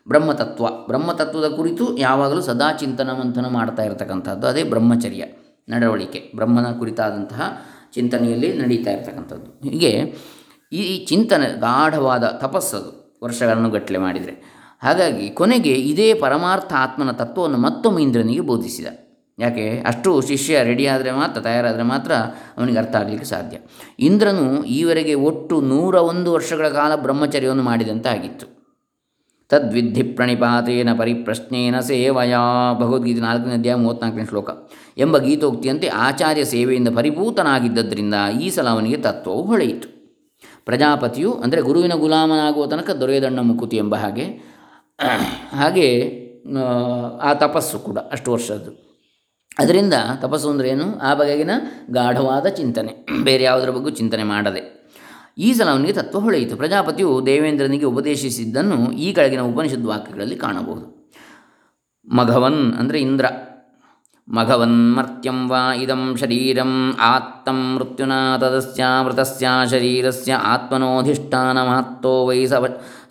ಬ್ರಹ್ಮತತ್ವ. ಬ್ರಹ್ಮತತ್ವದ ಕುರಿತು ಯಾವಾಗಲೂ ಸದಾ ಚಿಂತನ ಮಂಥನ ಮಾಡ್ತಾ ಇರತಕ್ಕಂಥದ್ದು. ಅದೇ ಬ್ರಹ್ಮಚರ್ಯ, ನಡವಳಿಕೆ. ಬ್ರಹ್ಮನ ಕುರಿತಾದಂತಹ ಚಿಂತನೆಯಲ್ಲಿ ನಡೀತಾ ಇರತಕ್ಕಂಥದ್ದು. ಹೀಗೆ ಈ ಚಿಂತನೆ, ಗಾಢವಾದ ತಪಸ್ಸದು ವರ್ಷಗಳನ್ನು ಗಟ್ಟಲೆ ಮಾಡಿದರೆ. ಹಾಗಾಗಿ ಕೊನೆಗೆ ಇದೇ ಪರಮಾರ್ಥ ಆತ್ಮನ ತತ್ವವನ್ನು ಮತ್ತೊಮ್ಮೆ ಇಂದ್ರನಿಗೆ ಬೋಧಿಸಿದ. ಯಾಕೆ? ಅಷ್ಟು ಶಿಷ್ಯ ರೆಡಿ ಆದರೆ ಮಾತ್ರ, ತಯಾರಾದರೆ ಮಾತ್ರ ಅವನಿಗೆ ಅರ್ಥ ಆಗಲಿಕ್ಕೆ ಸಾಧ್ಯ. ಇಂದ್ರನು ಈವರೆಗೆ ಒಟ್ಟು ನೂರ ಒಂದು ವರ್ಷಗಳ ಕಾಲ ಬ್ರಹ್ಮಚರ್ಯವನ್ನು ಮಾಡಿದಂತೆ ಆಗಿತ್ತು ತದ್ವಿಧಿ ಪ್ರಣಿಪಾತೇನ ಪರಿಪ್ರಶ್ನೇನ ಸೇವಯಾ. ಭಗವದ್ಗೀತೆ ನಾಲ್ಕನೇ ಅಧ್ಯಾಯ ಮೂವತ್ತ್ನಾಲ್ಕನೇ ಶ್ಲೋಕ. ಎಂಬ ಗೀತೋಕ್ತಿಯಂತೆ ಆಚಾರ್ಯ ಸೇವೆಯಿಂದ ಪರಿಪೂತನಾಗಿದ್ದರಿಂದ ಈ ಸಲ ಅವನಿಗೆ ತತ್ವವು ಹೊಳೆಯಿತು. ಪ್ರಜಾಪತಿಯು, ಅಂದರೆ ಗುರುವಿನ ಗುಲಾಮನಾಗುವ ತನಕ ದೊರೆಯದಣ್ಣ ಮುಕುತಿ ಎಂಬ ಹಾಗೆ ಹಾಗೆ, ಆ ತಪಸ್ಸು ಕೂಡ ಅಷ್ಟು ವರ್ಷದ್ದು. ಅದರಿಂದ ತಪಸ್ಸು ಅಂದರೆ ಏನು? ಆ ಬಗೆಗಿನ ಗಾಢವಾದ ಚಿಂತನೆ. ಬೇರೆ ಯಾವುದರ ಬಗ್ಗೆ ಚಿಂತನೆ ಮಾಡದೆ. ಈ ಸಲ ಅವನಿಗೆ ತತ್ವ ಹೊಳೆಯಿತು. ಪ್ರಜಾಪತಿಯು ದೇವೇಂದ್ರನಿಗೆ ಉಪದೇಶಿಸಿದ್ದನ್ನು ಈ ಕೆಳಗಿನ ಉಪನಿಷದ್ ವಾಕ್ಯಗಳಲ್ಲಿ ಕಾಣಬಹುದು. ಮಘವನ್ ಅಂದರೆ ಇಂದ್ರ. ಮಘವನ್ ಮರ್ತ್ಯಂ ವಾ ಇದಂ ಶರೀರಂ ಆತ್ತಂ ಮೃತ್ಯುನಾ ತದಸ್ಯಾಮೃತಸ್ಯ ಶರೀರಸ್ಯ ಆತ್ಮನೋಧಿಷ್ಠಾನ ಮಹತ್ತೋ ವೈ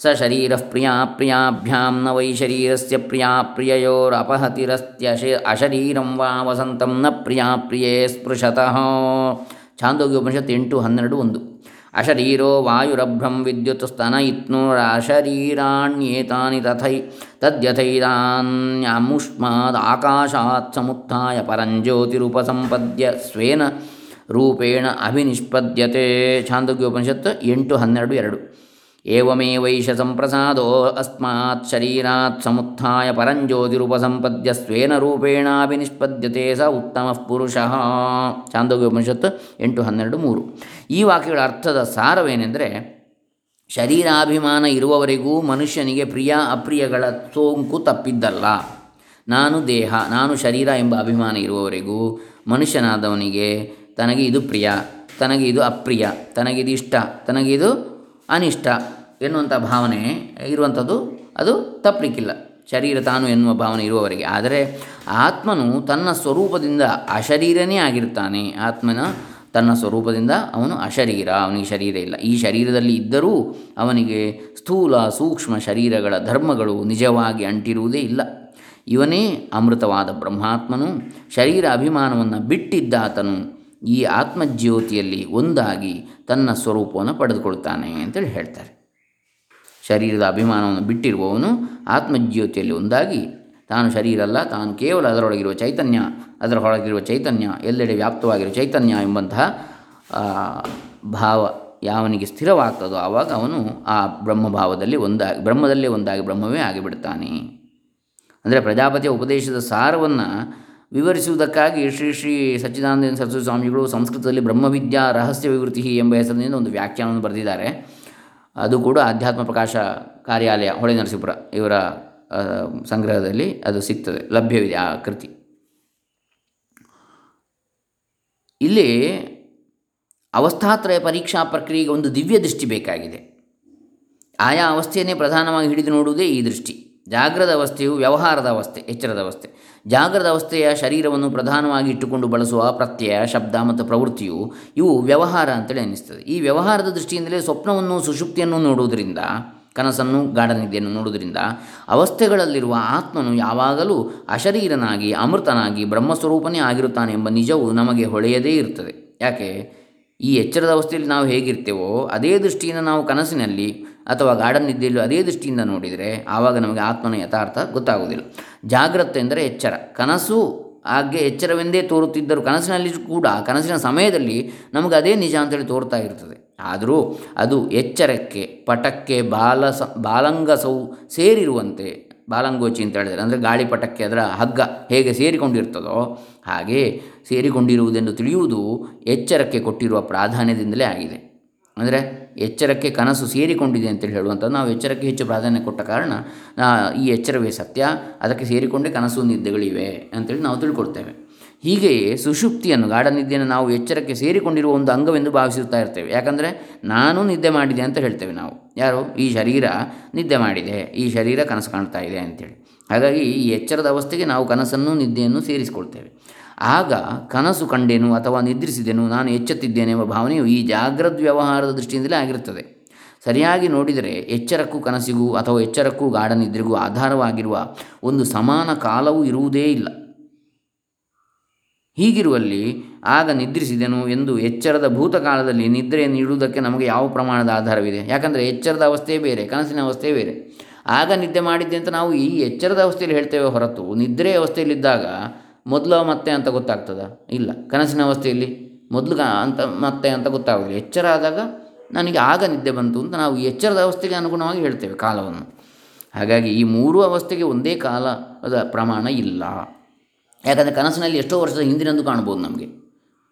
ಸ ಸ ಶರೀರ ಪ್ರಿಯಾ ಪ್ರಿಯಾಭ್ಯಾಂ ನ ವೈ ಶರೀರಸ್ಯ ಪ್ರಿಯಾ ಪ್ರಿಯಯೋರಪಹತಿರಸ್ತ್ಯಶ ಅಶರೀರಂ ವಾ ವಸಂತಂ ನ ಪ್ರಿಯಾ ಪ್ರಿಯೇ ಸ್ಪೃಶತಃ ಛಾಂದೋಗ್ಯ ಉಪನಿಷತ್ ಎಂಟು ಹನ್ನೆರಡು ಒಂದು. ಅಶರೀರೋ ವಾಯುರಭ್ರಂ ವಿದ್ಯುತ್ ಸ್ತನ ಇತ್ನೋರಶರೀರಾಣ್ಯೇತಾನಿ ತಥೈ ತದ್ಯಥೈದಾನ್ಯಮುಷ್ಮಾದ್ ಆಕಾಶಾತ್ ಸಮುತ್ಥಾಯ ಪರಂಜ್ಯೋತಿರುಪಸಂಪದ್ಯ ಸ್ವೇನ ರೂಪೇಣ ಅಭಿನಿಷ್ಪದ್ಯತೆ. ಛಾಂದೋಗ್ಯೋಪನಿಷತ್ ಎಂಟು ಹನ್ನೆರಡು ಎರಡು. ಏವಮೇವೈಷ ಸಂಪ್ರಸಾದೋ ಅಸ್ಮಾತ್ ಶರೀರಾತ್ ಸಮುತ್ಥಾಯ ಪರಂಜ್ಯೋತಿರುಪಸಂಪದ್ಯ ಸ್ವೇನ ರೂಪೇಣಾಭಿನಿಷ್ಪದ್ಯತೆ ಸ ಉತ್ತಮ ಪುರುಷಃ ಚಾಂದೋಗ್ಯೋಪನಿಷತ್ ಎಂಟು ಹನ್ನೆರಡು ಮೂರು. ಈ ವಾಕ್ಯಗಳ ಅರ್ಥದ ಸಾರವೇನೆಂದರೆ, ಶರೀರಾಭಿಮಾನ ಇರುವವರೆಗೂ ಮನುಷ್ಯನಿಗೆ ಪ್ರಿಯ ಅಪ್ರಿಯಗಳ ಸೋಂಕು ತಪ್ಪಿದ್ದಲ್ಲ. ನಾನು ದೇಹ, ನಾನು ಶರೀರ ಎಂಬ ಅಭಿಮಾನ ಇರುವವರೆಗೂ ಮನುಷ್ಯನಾದವನಿಗೆ ತನಗೆ ಇದು ಪ್ರಿಯ, ತನಗೆ ಇದು ಅಪ್ರಿಯ ತನಗಿದು ಇಷ್ಟ ತನಗಿದು ಅನಿಷ್ಟ. ಎನ್ನುವಂಥ ಭಾವನೆ ಇರುವಂಥದ್ದು ಅದು ತಪ್ಪಲಿಕ್ಕಿಲ್ಲ ಶರೀರ ತಾನು ಎನ್ನುವ ಭಾವನೆ ಇರುವವರಿಗೆ. ಆದರೆ ಆತ್ಮನು ತನ್ನ ಸ್ವರೂಪದಿಂದ ಅಶರೀರನೇ ಆಗಿರ್ತಾನೆ. ಆತ್ಮನ ತನ್ನ ಸ್ವರೂಪದಿಂದ ಅವನು ಅಶರೀರ, ಅವನಿಗೆ ಶರೀರ ಇಲ್ಲ. ಈ ಶರೀರದಲ್ಲಿ ಇದ್ದರೂ ಅವನಿಗೆ ಸ್ಥೂಲ, ಸೂಕ್ಷ್ಮ ಶರೀರಗಳ ಧರ್ಮಗಳು ನಿಜವಾಗಿ ಅಂಟಿರುವುದೇ ಇಲ್ಲ. ಇವನೇ ಅಮೃತವಾದ ಬ್ರಹ್ಮಾತ್ಮನು. ಶರೀರ ಅಭಿಮಾನವನ್ನು ಬಿಟ್ಟಿದ್ದಾತನು. ಈ ಆತ್ಮಜ್ಯೋತಿಯಲ್ಲಿ ಒಂದಾಗಿ ತನ್ನ ಸ್ವರೂಪವನ್ನು ಪಡೆದುಕೊಳ್ತಾನೆ ಅಂತೇಳಿ ಹೇಳ್ತಾರೆ. ಶರೀರದ ಅಭಿಮಾನವನ್ನು ಬಿಟ್ಟಿರುವವನು ಆತ್ಮಜ್ಯೋತಿಯಲ್ಲಿ ಒಂದಾಗಿ. ತಾನು ಶರೀರ ಅಲ್ಲ, ತಾನು ಕೇವಲ ಅದರೊಳಗಿರುವ ಚೈತನ್ಯ, ಅದರ ಹೊರಗಿರುವ ಚೈತನ್ಯ, ಎಲ್ಲೆಡೆ ವ್ಯಾಪ್ತವಾಗಿರುವ ಚೈತನ್ಯ ಎಂಬಂತಹ ಭಾವ ಯಾವನಿಗೆ ಸ್ಥಿರವಾಗ್ತದೋ ಆವಾಗ ಅವನು ಆ ಬ್ರಹ್ಮಭಾವದಲ್ಲಿ ಒಂದಾಗಿ, ಬ್ರಹ್ಮದಲ್ಲೇ ಒಂದಾಗಿ ಬ್ರಹ್ಮವೇ ಆಗಿಬಿಡ್ತಾನೆ. ಅಂದರೆ ಪ್ರಜಾಪತಿಯ ಉಪದೇಶದ ಸಾರವನ್ನು ವಿವರಿಸುವುದಕ್ಕಾಗಿ ಶ್ರೀ ಶ್ರೀ ಸಚ್ಚಿದಾನಂದ ಸರಸ್ವತಿ ಸ್ವಾಮಿಗಳು ಸಂಸ್ಕೃತದಲ್ಲಿ ಬ್ರಹ್ಮವಿದ್ಯಾ ರಹಸ್ಯ ವಿವೃತಿ ಎಂಬ ಹೆಸರಿನಿಂದ ಒಂದು ವ್ಯಾಖ್ಯಾನವನ್ನು ಬರೆದಿದ್ದಾರೆ. ಅದು ಕೂಡ ಅಧ್ಯಾತ್ಮ ಪ್ರಕಾಶ ಕಾರ್ಯಾಲಯ ಹೊಳೆ ನರಸೀಪುರ ಇವರ ಸಂಗ್ರಹದಲ್ಲಿ ಅದು ಸಿಗ್ತದೆ, ಲಭ್ಯವಿದೆ ಆ ಕೃತಿ. ಇಲ್ಲಿ ಅವಸ್ಥಾತ್ರಯ ಪರೀಕ್ಷಾ ಪ್ರಕ್ರಿಯೆಗೆ ಒಂದು ದಿವ್ಯ ದೃಷ್ಟಿ ಬೇಕಾಗಿದೆ. ಆಯಾ ಅವಸ್ಥೆಯನ್ನೇ ಪ್ರಧಾನವಾಗಿ ಹಿಡಿದು ನೋಡುವುದೇ ಈ ದೃಷ್ಟಿ. ಜಾಗ್ರದ ಅವಸ್ಥೆಯು ವ್ಯವಹಾರದ ಅವಸ್ಥೆ, ಎಚ್ಚರದ ಅವಸ್ಥೆ. ಜಾಗ್ರದ ಅವಸ್ಥೆಯ ಶರೀರವನ್ನು ಪ್ರಧಾನವಾಗಿ ಇಟ್ಟುಕೊಂಡು ಬಳಸುವ ಪ್ರತ್ಯಯ, ಶಬ್ದ ಮತ್ತು ಪ್ರವೃತ್ತಿಯು ಇವು ವ್ಯವಹಾರ ಅಂತೇಳಿ ಅನ್ನಿಸ್ತದೆ ಈ ವ್ಯವಹಾರದ ದೃಷ್ಟಿಯಿಂದಲೇ ಸ್ವಪ್ನವನ್ನು, ಸುಷುಪ್ತಿಯನ್ನು ನೋಡುವುದರಿಂದ, ಕನಸನ್ನು, ಗಾಢನಿದ್ದೆಯನ್ನು ನೋಡುವುದರಿಂದ ಅವಸ್ಥೆಗಳಲ್ಲಿರುವ ಆತ್ಮನು ಯಾವಾಗಲೂ ಅಶರೀರನಾಗಿ, ಅಮೃತನಾಗಿ, ಬ್ರಹ್ಮಸ್ವರೂಪನೇ ಆಗಿರುತ್ತಾನೆ ಎಂಬ ನಿಜವು ನಮಗೆ ಹೊಳೆಯದೇ ಇರ್ತದೆ ಯಾಕೆ? ಈ ಎಚ್ಚರದ ಅವಸ್ಥೆಯಲ್ಲಿ ನಾವು ಹೇಗಿರ್ತೇವೋ, ಅದೇ ದೃಷ್ಟಿಯಿಂದ ನಾವು ಕನಸಿನಲ್ಲಿ ಅಥವಾ ಗಾರ್ಡನ್ ನಿದ್ದೆಯಲ್ಲೂ ಅದೇ ದೃಷ್ಟಿಯಿಂದ ನೋಡಿದರೆ ಆವಾಗ ನಮಗೆ ಆತ್ಮನ ಯಥಾರ್ಥ ಗೊತ್ತಾಗುವುದಿಲ್ಲ. ಜಾಗ್ರತೆ ಎಂದರೆ ಎಚ್ಚರ. ಕನಸು ಹಾಗೆ ಎಚ್ಚರವೆಂದೇ ತೋರುತ್ತಿದ್ದರೂ ಕನಸಿನಲ್ಲಿ ಕೂಡ, ಕನಸಿನ ಸಮಯದಲ್ಲಿ ನಮಗೆ ಅದೇ ನಿಜ ಅಂತೇಳಿ ತೋರ್ತಾ ಇರ್ತದೆ. ಆದರೂ ಅದು ಎಚ್ಚರಕ್ಕೆ, ಪಟಕ್ಕೆ ಬಾಲ ಸ ಸೇರಿರುವಂತೆ, ಬಾಲಂಗೋಚಿ ಅಂತ ಹೇಳಿದರೆ, ಅಂದರೆ ಗಾಳಿಪಟಕ್ಕೆ ಅದರ ಹಗ್ಗ ಹೇಗೆ ಸೇರಿಕೊಂಡಿರ್ತದೋ ಹಾಗೆ ಸೇರಿಕೊಂಡಿರುವುದೆಂದು ತಿಳಿಯುವುದು ಎಚ್ಚರಕ್ಕೆ ಕೊಟ್ಟಿರುವ ಪ್ರಾಧಾನ್ಯದಿಂದಲೇ ಆಗಿದೆ. ಅಂದರೆ ಎಚ್ಚರಕ್ಕೆ ಕನಸು ಸೇರಿಕೊಂಡಿದೆ ಅಂತೇಳಿ ಹೇಳುವಂಥದ್ದು. ನಾವು ಎಚ್ಚರಕ್ಕೆ ಹೆಚ್ಚು ಪ್ರಾಧಾನ್ಯ ಕೊಟ್ಟ ಕಾರಣ ಈ ಎಚ್ಚರವೇ ಸತ್ಯ. ಅದಕ್ಕೆ ಸೇರಿಕೊಂಡೇ ಕನಸು ನಿದ್ದೆಗಳಿವೆ ಅಂತೇಳಿ ನಾವು ತಿಳ್ಕೊಳ್ತೇವೆ. ಹೀಗೆಯೇ ಸುಷುಪ್ತಿಯನ್ನು ಗಾಢ ನಿದ್ದೆಯನ್ನು ನಾವು ಎಚ್ಚರಕ್ಕೆ ಸೇರಿಕೊಂಡಿರುವ ಒಂದು ಅಂಗವೆಂದು ಭಾವಿಸುತ್ತಾ ಇರ್ತೇವೆ. ಯಾಕಂದರೆ ನಾನು ನಿದ್ದೆ ಮಾಡಿದೆ ಅಂತ ಹೇಳ್ತೇವೆ ನಾವು. ಯಾರು? ಈ ಶರೀರ ನಿದ್ದೆ ಮಾಡಿದೆ. ಈ ಶರೀರ ಕನಸು ಕಾಣ್ತಾ ಇದೆ ಅಂತೇಳಿ. ಹಾಗಾಗಿ ಈ ಎಚ್ಚರದ ಅವಸ್ಥೆಗೆ ನಾವು ಕನಸನ್ನು, ನಿದ್ದೆಯನ್ನು ಸೇರಿಸಿಕೊಳ್ತೇವೆ. ಆಗ ಕನಸು ಕಂಡೆನು ಅಥವಾ ನಿದ್ರಿಸಿದೆನು, ನಾನು ಎಚ್ಚೆತ್ತಿದ್ದೇನೆ ಎಂಬ ಭಾವನೆಯು ಈ ಜಾಗ್ರದ್ ವ್ಯವಹಾರದ ದೃಷ್ಟಿಯಿಂದಲೇ ಆಗಿರುತ್ತದೆ. ಸರಿಯಾಗಿ ನೋಡಿದರೆ ಎಚ್ಚರಕ್ಕೂ ಕನಸಿಗೂ ಅಥವಾ ಎಚ್ಚರಕ್ಕೂ ಗಾಢ ನಿದ್ರೆಗೂ ಆಧಾರವಾಗಿರುವ ಒಂದು ಸಮಾನ ಕಾಲವೂ ಇರುವುದೇ ಇಲ್ಲ. ಹೀಗಿರುವಲ್ಲಿ ಆಗ ನಿದ್ರಿಸಿದೆನು ಎಂದು ಎಚ್ಚರದ ಭೂತಕಾಲದಲ್ಲಿ ನಿದ್ರೆಯನ್ನು ಇಡುವುದಕ್ಕೆ ನಮಗೆ ಯಾವ ಪ್ರಮಾಣದ ಆಧಾರವಿದೆ? ಯಾಕಂದರೆ ಎಚ್ಚರದ ಅವಸ್ಥೆ ಬೇರೆ, ಕನಸಿನ ಅವಸ್ಥೆ ಬೇರೆ. ಆಗ ನಿದ್ದೆ ಮಾಡಿದ್ದೆ ಅಂತ ನಾವು ಈ ಎಚ್ಚರದ ಅವಸ್ಥೆಯಲ್ಲಿ ಹೇಳ್ತೇವೆ ಹೊರತು ನಿದ್ರೆಯ ಅವಸ್ಥೆಯಲ್ಲಿದ್ದಾಗ ಮೊದಲು ಮತ್ತೆ ಅಂತ ಗೊತ್ತಾಗ್ತದ? ಇಲ್ಲ. ಕನಸಿನ ಅವಸ್ಥೆಯಲ್ಲಿ ಮೊದಲು ಅಂತ ಮತ್ತೆ ಅಂತ ಗೊತ್ತಾಗೋದಿಲ್ಲ. ಎಚ್ಚರ ಆದಾಗ ನನಗೆ ಆಗ ನಿದ್ದೆ ಬಂತು ಅಂತ ನಾವು ಎಚ್ಚರದ ಅವಸ್ಥೆಗೆ ಅನುಗುಣವಾಗಿ ಹೇಳ್ತೇವೆ ಕಾಲವನ್ನು. ಹಾಗಾಗಿ ಈ ಮೂರು ಅವಸ್ಥೆಗೆ ಒಂದೇ ಕಾಲದ ಪ್ರಮಾಣ ಇಲ್ಲ. ಯಾಕಂದರೆ ಕನಸಿನಲ್ಲಿ ಎಷ್ಟೋ ವರ್ಷದ ಹಿಂದಿನಂದು ಕಾಣ್ಬೋದು ನಮಗೆ.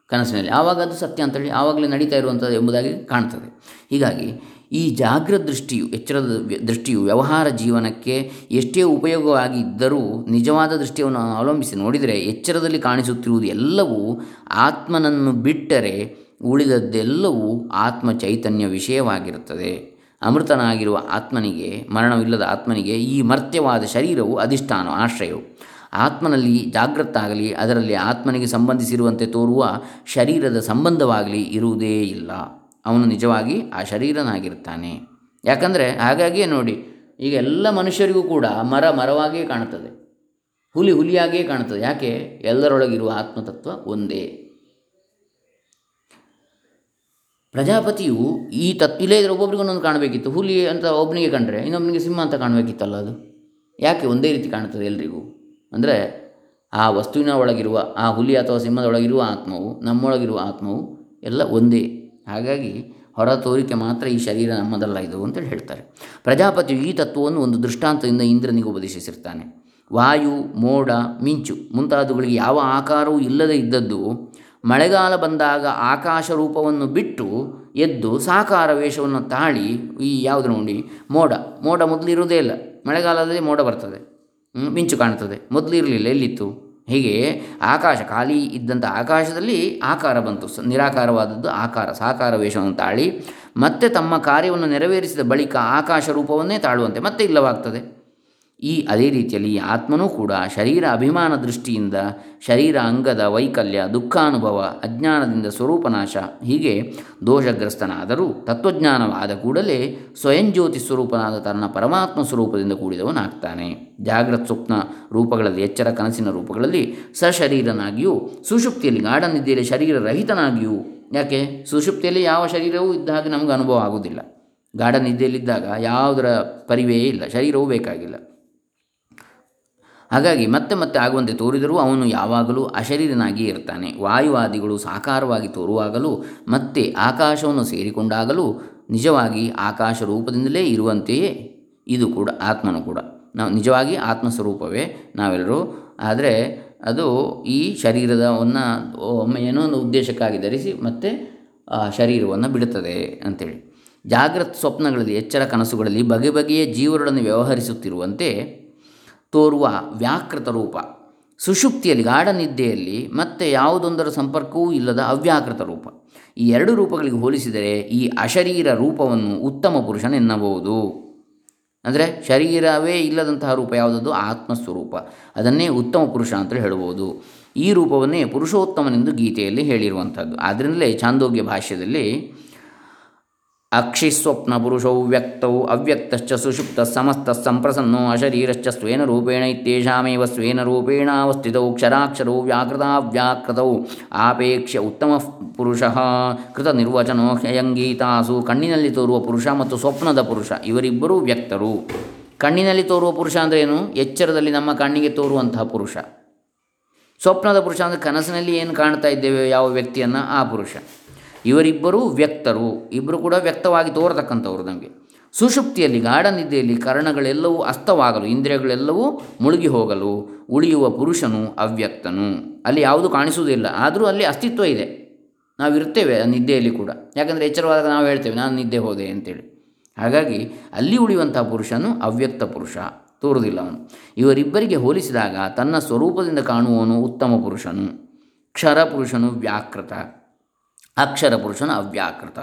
ಕನಸಿನಲ್ಲಿ ಆವಾಗ ಅದು ಸತ್ಯ ಅಂತೇಳಿ ಆವಾಗಲೇ ನಡೀತಾ ಇರುವಂಥದ್ದು ಎಂಬುದಾಗಿ ಕಾಣ್ತದೆ. ಹೀಗಾಗಿ ಈ ಜಾಗೃತ ದೃಷ್ಟಿಯು, ಎಚ್ಚರದ ದೃಷ್ಟಿಯು ವ್ಯವಹಾರ ಜೀವನಕ್ಕೆ ಎಷ್ಟೇ ಉಪಯೋಗವಾಗಿದ್ದರೂ ನಿಜವಾದ ದೃಷ್ಟಿಯನ್ನು ಅವಲಂಬಿಸಿ ನೋಡಿದರೆ ಎಚ್ಚರದಲ್ಲಿ ಕಾಣಿಸುತ್ತಿರುವುದು ಎಲ್ಲವೂ ಆತ್ಮನನ್ನು ಬಿಟ್ಟರೆ ಉಳಿದದ್ದೆಲ್ಲವೂ ಆತ್ಮ ಚೈತನ್ಯ ವಿಷಯವಾಗಿರುತ್ತದೆ. ಅಮೃತನಾಗಿರುವ ಆತ್ಮನಿಗೆ, ಮರಣವಿಲ್ಲದ ಆತ್ಮನಿಗೆ ಈ ಮರ್ತ್ಯವಾದ ಶರೀರವು ಅಧಿಷ್ಠಾನ, ಆಶ್ರಯವು. ಆತ್ಮನಲ್ಲಿ ಜಾಗೃತಾಗಲಿ ಅದರಲ್ಲಿ ಆತ್ಮನಿಗೆ ಸಂಬಂಧಿಸಿರುವಂತೆ ತೋರುವ ಶರೀರದ ಸಂಬಂಧವಾಗಲಿ ಇರುವುದೇ ಇಲ್ಲ. ಅವನು ನಿಜವಾಗಿ ಆ ಶರೀರನಾಗಿರ್ತಾನೆ. ಯಾಕಂದರೆ ಹಾಗಾಗಿಯೇ ನೋಡಿ, ಈಗ ಎಲ್ಲ ಮನುಷ್ಯರಿಗೂ ಕೂಡ ಮರ ಮರವಾಗಿಯೇ ಕಾಣುತ್ತದೆ ಹುಲಿ ಹುಲಿಯಾಗಿಯೇ ಕಾಣುತ್ತದೆ ಯಾಕೆ? ಎಲ್ಲರೊಳಗಿರುವ ಆತ್ಮತತ್ವ ಒಂದೇ. ಪ್ರಜಾಪತಿಯು ಈ ತತ್ವ, ಇಲ್ಲೇ ಇದ್ರೆ ಒಬ್ಬೊಬ್ರಿಗೆ ಒಂದೊಂದು ಕಾಣಬೇಕಿತ್ತು. ಹುಲಿ ಅಂತ ಒಬ್ಬನಿಗೆ ಕಂಡ್ರೆ ಇನ್ನೊಬ್ಬನಿಗೆ ಸಿಂಹ ಅಂತ ಕಾಣಬೇಕಿತ್ತಲ್ಲ ಅದು? ಯಾಕೆ ಒಂದೇ ರೀತಿ ಕಾಣುತ್ತದೆ ಎಲ್ರಿಗೂ? ಅಂದರೆ ಆ ವಸ್ತುವಿನ ಒಳಗಿರುವ, ಆ ಹುಲಿ ಅಥವಾ ಸಿಂಹದ ಒಳಗಿರುವ ಆತ್ಮವು, ನಮ್ಮೊಳಗಿರುವ ಆತ್ಮವು ಎಲ್ಲ ಒಂದೇ. ಹಾಗಾಗಿ ಹೊರ ತೋರಿಕೆ ಮಾತ್ರ ಈ ಶರೀರ ನಮ್ಮದಲ್ಲ ಇದು ಅಂತೇಳಿ ಹೇಳ್ತಾರೆ. ಪ್ರಜಾಪತಿಯು ಈ ತತ್ವವನ್ನು ಒಂದು ದೃಷ್ಟಾಂತದಿಂದ ಇಂದ್ರನಿಗೆ ಉಪದೇಶಿಸಿರ್ತಾನೆ ವಾಯು, ಮೋಡ, ಮಿಂಚು ಮುಂತಾದವುಗಳಿಗೆ ಯಾವ ಆಕಾರವೂ ಇಲ್ಲದೆ ಇದ್ದದ್ದು ಮಳೆಗಾಲ ಬಂದಾಗ ಆಕಾಶ ರೂಪವನ್ನು ಬಿಟ್ಟು ಎದ್ದು ಸಾಕಾರ ವೇಷವನ್ನು ತಾಳಿ ಈ ಯಾವುದು ನೋಡಿ ಮೋಡ. ಮೋಡ ಮೊದಲು ಇರುವುದೇ ಇಲ್ಲ. ಮಳೆಗಾಲದಲ್ಲಿ ಮೋಡ ಬರ್ತದೆ. ಮಿಂಚು ಕಾಣ್ತದೆ. ಮೊದಲು ಇರಲಿಲ್ಲ ಎಲ್ಲಿತ್ತು? ಹೀಗೆ ಆಕಾಶ ಖಾಲಿ ಇದ್ದಂಥ ಆಕಾಶದಲ್ಲಿ ಆಕಾರ ಬಂತು. ನಿರಾಕಾರವಾದದ್ದು ಆಕಾರ, ಸಾಕಾರ ವೇಷವನ್ನು ತಾಳಿ ಮತ್ತೆ ತಮ್ಮ ಕಾರ್ಯವನ್ನು ನೆರವೇರಿಸಿದ ಬಳಿಕ ಆಕಾಶ ರೂಪವನ್ನೇ ತಾಳುವಂತೆ ಮತ್ತೆ ಇಲ್ಲವಾಗ್ತದೆ. ಈ ಅದೇ ರೀತಿಯಲ್ಲಿ ಈ ಆತ್ಮನೂ ಕೂಡ ಶರೀರ ಅಭಿಮಾನ ದೃಷ್ಟಿಯಿಂದ ಶರೀರ ಅಂಗದ ವೈಕಲ್ಯ ದುಃಖಾನುಭವ ಅಜ್ಞಾನದಿಂದ ಸ್ವರೂಪನಾಶ, ಹೀಗೆ ದೋಷಗ್ರಸ್ತನಾದರೂ ತತ್ವಜ್ಞಾನವಾದ ಕೂಡಲೇ ಸ್ವಯಂ ಜ್ಯೋತಿ ಸ್ವರೂಪನಾದ ತನ್ನ ಪರಮಾತ್ಮ ಸ್ವರೂಪದಿಂದ ಕೂಡಿದವನಾಗ್ತಾನೆ. ಜಾಗ್ರತ್ ಸ್ವಪ್ನ ರೂಪಗಳಲ್ಲಿ, ಎಚ್ಚರ ಕನಸಿನ ರೂಪಗಳಲ್ಲಿ ಸಶರೀರನಾಗಿಯೂ, ಸುಷುಪ್ತಿಯಲ್ಲಿ ಗಾಢನಿದ್ದೆಯಲ್ಲಿ ಶರೀರ ರಹಿತನಾಗಿಯೂ ಯಾಕೆ? ಸುಷುಪ್ತಿಯಲ್ಲಿ ಯಾವ ಶರೀರವೂ ಇದ್ದ ಹಾಗೆ ನಮಗೆ ಅನುಭವ ಆಗುವುದಿಲ್ಲ. ಗಾಢನಿದ್ದೆಯಲ್ಲಿದ್ದಾಗ ಯಾವುದರ ಪರಿವೇ ಇಲ್ಲ, ಶರೀರವೂ ಬೇಕಾಗಿಲ್ಲ. ಹಾಗಾಗಿ ಮತ್ತೆ ಮತ್ತೆ ಆಗುವಂತೆ ತೋರಿದರೂ ಅವನು ಯಾವಾಗಲೂ ಅಶರೀರನಾಗಿ ಇರ್ತಾನೆ. ವಾಯುವಾದಿಗಳು ಸಾಕಾರವಾಗಿ ತೋರುವಾಗಲೂ ಮತ್ತೆ ಆಕಾಶವನ್ನು ಸೇರಿಕೊಂಡಾಗಲೂ ನಿಜವಾಗಿ ಆಕಾಶ ರೂಪದಿಂದಲೇ ಇರುವಂತೆಯೇ ಇದು ಕೂಡ ಆತ್ಮನು ಕೂಡ. ನಾವು ನಿಜವಾಗಿ ಆತ್ಮಸ್ವರೂಪವೇ ನಾವೆಲ್ಲರೂ. ಆದರೆ ಅದು ಈ ಶರೀರದವನ್ನು ಒಮ್ಮೆ ಏನೋ ಒಂದು ಉದ್ದೇಶಕ್ಕಾಗಿ ಧರಿಸಿ ಮತ್ತೆ ಶರೀರವನ್ನು ಬಿಡುತ್ತದೆ ಅಂಥೇಳಿ ಜಾಗೃತ ಸ್ವಪ್ನಗಳಲ್ಲಿ, ಎಚ್ಚರ ಕನಸುಗಳಲ್ಲಿ ಬಗೆ ಬಗೆಯ ಜೀವರೊಡನೆ ವ್ಯವಹರಿಸುತ್ತಿರುವಂತೆ ತೋರುವ ವ್ಯಾಕೃತ ರೂಪ. ಸುಷುಪ್ತಿಯಲ್ಲಿ ಗಾಢ ನಿದ್ದೆಯಲ್ಲಿ ಮತ್ತೆ ಯಾವುದೊಂದರ ಸಂಪರ್ಕವೂ ಇಲ್ಲದ ಅವ್ಯಾಕೃತ ರೂಪ. ಈ ಎರಡು ರೂಪಗಳಿಗೆ ಹೋಲಿಸಿದರೆ ಈ ಅಶರೀರ ರೂಪವನ್ನು ಉತ್ತಮ ಪುರುಷನೆನ್ನಬಹುದು ಅಂದರೆ ಶರೀರವೇ ಇಲ್ಲದಂತಹ ರೂಪ ಯಾವುದದು ಆತ್ಮಸ್ವರೂಪ. ಅದನ್ನೇ ಉತ್ತಮ ಪುರುಷ ಅಂತ ಹೇಳ್ಬೋದು ಈ ರೂಪವನ್ನೇ ಪುರುಷೋತ್ತಮನೆಂದು ಗೀತೆಯಲ್ಲಿ ಹೇಳಿರುವಂಥದ್ದು. ಆದ್ದರಿಂದಲೇ ಚಾಂದೋಗ್ಯ ಭಾಷ್ಯದಲ್ಲಿ ಅಕ್ಷಿಸ್ವಪ್ನ ಪುರುಷೌ ವ್ಯಕ್ತೌ ಅವ್ಯಕ್ತಶ್ಚ ಸುಷುಪ್ತ ಸಮಸ್ತ ಸಂಪ್ರಸನ್ನೋ ಅಶರೀರಶ್ಚ ಸ್ವೇನ ರೂಪೇಣ ಇತ್ಯೇಷಾಮೇವ ಸ್ವೇನ ರೂಪೇಣ ಅವಸ್ಥಿತೌ ಕ್ಷರಾಕ್ಷರೌ ವ್ಯಾಕೃತಾವ್ಯಾಕೃತೌ ಆಪೇಕ್ಷ್ಯ ಉತ್ತಮ ಪುರುಷ ಕೃತ ನಿರ್ವಚನೋ ಹ್ಯಯಂಗೀತಾಸು ಕಣ್ಣಿನಲ್ಲಿ ತೋರುವ ಪುರುಷ ಮತ್ತು ಸ್ವಪ್ನದ ಪುರುಷ ಇವರಿಬ್ಬರೂ ವ್ಯಕ್ತರು। ಕಣ್ಣಿನಲ್ಲಿ ತೋರುವ ಪುರುಷ ಏನು ಎಚ್ಚರದಲ್ಲಿ ನಮ್ಮ ಕಣ್ಣಿಗೆ ತೋರುವಂತಹ ಪುರುಷ। ಸ್ವಪ್ನದ ಪುರುಷ ಅಂದರೆ ಕನಸಿನಲ್ಲಿ ಏನು ಕಾಣ್ತಾ ಇದ್ದೇವೆ ಯಾವ ವ್ಯಕ್ತಿಯನ್ನು? ಆ ಪುರುಷ। ಇವರಿಬ್ಬರೂ ವ್ಯಕ್ತರು ಇಬ್ಬರು ಕೂಡ ವ್ಯಕ್ತವಾಗಿ ತೋರತಕ್ಕಂಥವ್ರು ನಮಗೆ. ಸುಷುಪ್ತಿಯಲ್ಲಿ ಗಾಢ ನಿದ್ದೆಯಲ್ಲಿ ಕರ್ಣಗಳೆಲ್ಲವೂ ಅಸ್ತವಾಗಲು, ಇಂದ್ರಿಯಗಳೆಲ್ಲವೂ ಮುಳುಗಿ ಹೋಗಲು ಉಳಿಯುವ ಪುರುಷನು ಅವ್ಯಕ್ತನು. ಅಲ್ಲಿ ಯಾವುದು ಕಾಣಿಸುವುದಿಲ್ಲ ಆದರೂ ಅಲ್ಲಿ ಅಸ್ತಿತ್ವ ಇದೆ. ನಾವು ಇರ್ತೇವೆ ಆ ನಿದ್ದೆಯಲ್ಲಿ ಕೂಡ. ಯಾಕಂದರೆ ಎಚ್ಚರವಾದಾಗ ನಾವು ಹೇಳ್ತೇವೆ, ನಾನು ನಿದ್ದೆ ಹೋದೆ ಅಂತೇಳಿ. ಹಾಗಾಗಿ ಅಲ್ಲಿ ಉಳಿಯುವಂಥ ಪುರುಷನು ಅವ್ಯಕ್ತ ಪುರುಷ, ತೋರುವುದಿಲ್ಲ ಅವನು. ಇವರಿಬ್ಬರಿಗೆ ಹೋಲಿಸಿದಾಗ ತನ್ನ ಸ್ವರೂಪದಿಂದ ಕಾಣುವವನು ಉತ್ತಮ ಪುರುಷನು. ಕ್ಷರ ಪುರುಷನು ವ್ಯಾಕೃತ. ಅಕ್ಷರ ಪುರುಷನ ಅವ್ಯಾಕೃತ.